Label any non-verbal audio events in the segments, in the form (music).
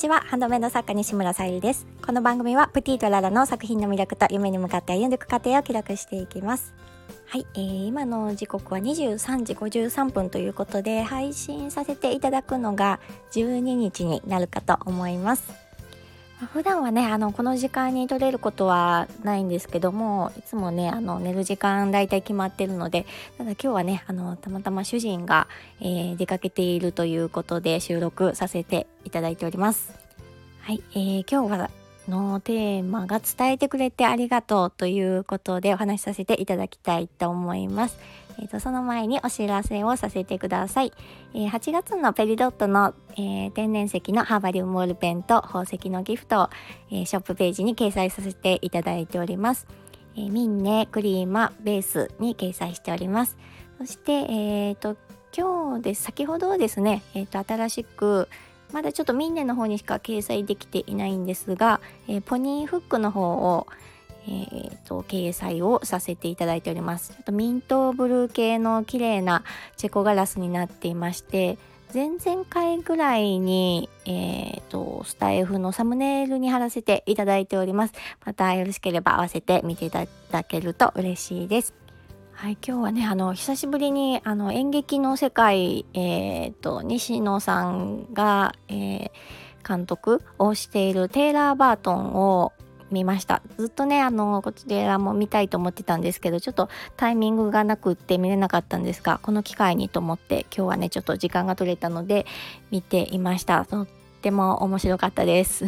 ちは。ハンドメイド作家西村さゆりです。この番組はプティとララの作品の魅力と夢に向かって歩んでいく過程を記録していきます。はい、えー、今の時刻は23時53分ということで配信させていただくのが12日になるかと思います。普段はねあのこの時間に取れることはないんですけどもいつもねあの寝る時間大体決まってるのでただ今日はねあのたまたま主人が、えー、出かけているということで収録させていただいております。はい、えー、今日はのテーマが伝えてくれてありがとうということでお話しさせていただきたいと思いますえーと、その前にお知らせをさせてください。えー、8月のペリドットの、えー、天然石のハーバリウムボールペンと宝石のギフトを、えー、ショップページに掲載させていただいております。えミンネ、クリーマ、ベースに掲載しております。そして、えーと、今日です。先ほどですね、えーと、新しくまだちょっとミンネの方にしか掲載できていないんですが、えポニーフックの方を、えーと、掲載をさせていただいております。ちょっとミントブルー系の綺麗なチェコガラスになっていまして前々回ぐらいに、えーと、スタイフのサムネイルに貼らせていただいております。またよろしければ合わせて見ていただけると嬉しいです。はい、今日はねあの久しぶりにあの演劇の世界、えーと、西野さんが、えー、監督をしているテイラー・バートンを見ました。ずっとねあのこちらも見たいと思ってたんですけどちょっとタイミングがなくって見れなかったんですがこの機会にと思って今日はねちょっと時間が取れたので見ていました。とっても面白かったです。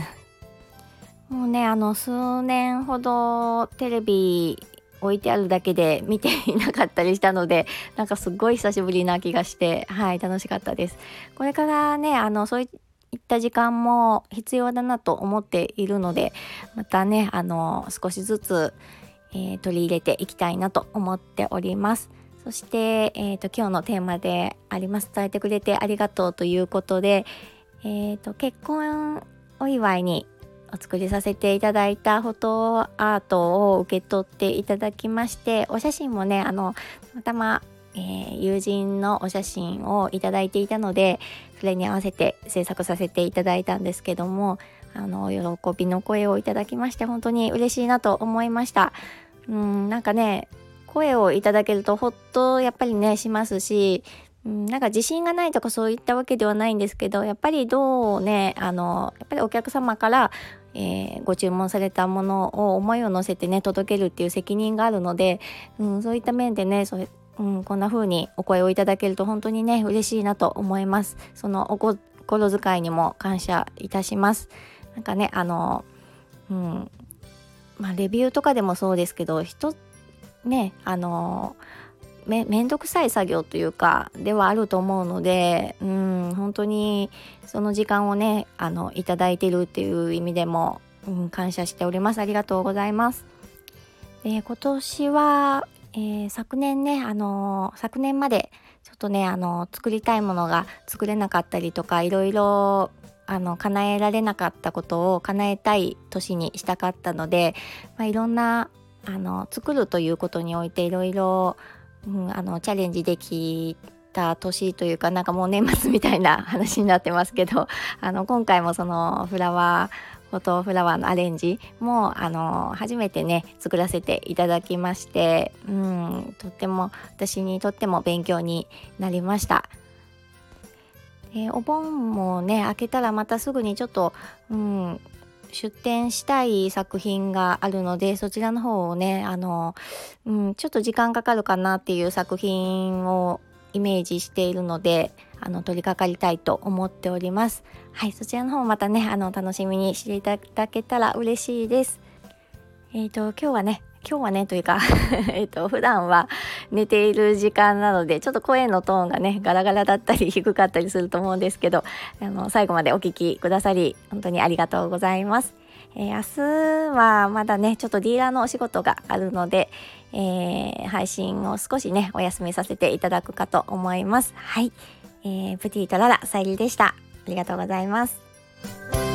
もうねあの数年ほどテレビ置いてあるだけで見ていなかったりしたので (laughs) なんかすごい久しぶりな気がしてはい楽しかったですこれからねあのそういいった時間も必要だなと思っているのでまたねあの少しずつ、えー、取り入れていきたいなと思っております。そして、えーと、今日のテーマであります伝えてくれてありがとうということで、えーと、結婚お祝いにお作りさせていただいたフォトアートを受け取っていただきましてお写真もねあのたまたまえー、友人のお写真をいただいていたのでそれに合わせて制作させていただいたんですけどもあの喜びの声をいただきまして本当に嬉しいなと思いました。うんなんかね声をいただけるとほっとやっぱりねしますしうんなんか自信がないとかそういったわけではないんですけどやっぱりどうねあのやっぱりお客様からえー、ご注文されたものを思いを乗せてね届けるっていう責任があるので、うん、そういった面でねそうん、こんな風にお声をいただけると本当にね嬉しいなと思います。そのお心遣いにも感謝いたします。なんかねあのうんまあレビューとかでもそうですけど人ねあのめんどくさい作業というかではあると思うのでうん本当にその時間をねあのいただいてるっていう意味でも、うん、感謝しておりますありがとうございます。で今年はえー、昨年ね、あの、昨年までちょっとね、あの、作りたいものが作れなかったりとかいろいろあの叶えられなかったことを叶えたい年にしたかったので、まあ、いろんなあの作るということにおいていろいろ、うん、あのチャレンジできた年というかなんかもう年末みたいな話になってますけど (laughs) あの今回もそのフラワーフォトフラワーのアレンジもあの初めてね作らせていただきましてうんとっても私にとっても勉強になりました。えお盆もね開けたらまたすぐにちょっと、うん、出展したい作品があるのでそちらの方をねあの、うん、ちょっと時間かかるかなっていう作品をイメージしているのであの取り掛かりたいと思っております。はいそちらの方またねあの楽しみにしていただけたら嬉しいです。えっ、ー、と今日はね今日はねというか (laughs) えっと普段は寝ている時間なのでちょっと声のトーンがねガラガラだったり (laughs) 低かったりすると思うんですけどあの最後までお聴きくださり本当にありがとうございます。えー、明日はまだねちょっとディーラーのお仕事があるので、えー、配信を少しねお休みさせていただくかと思います。はい。えー、プティとララ、さゆりでした。ありがとうございます。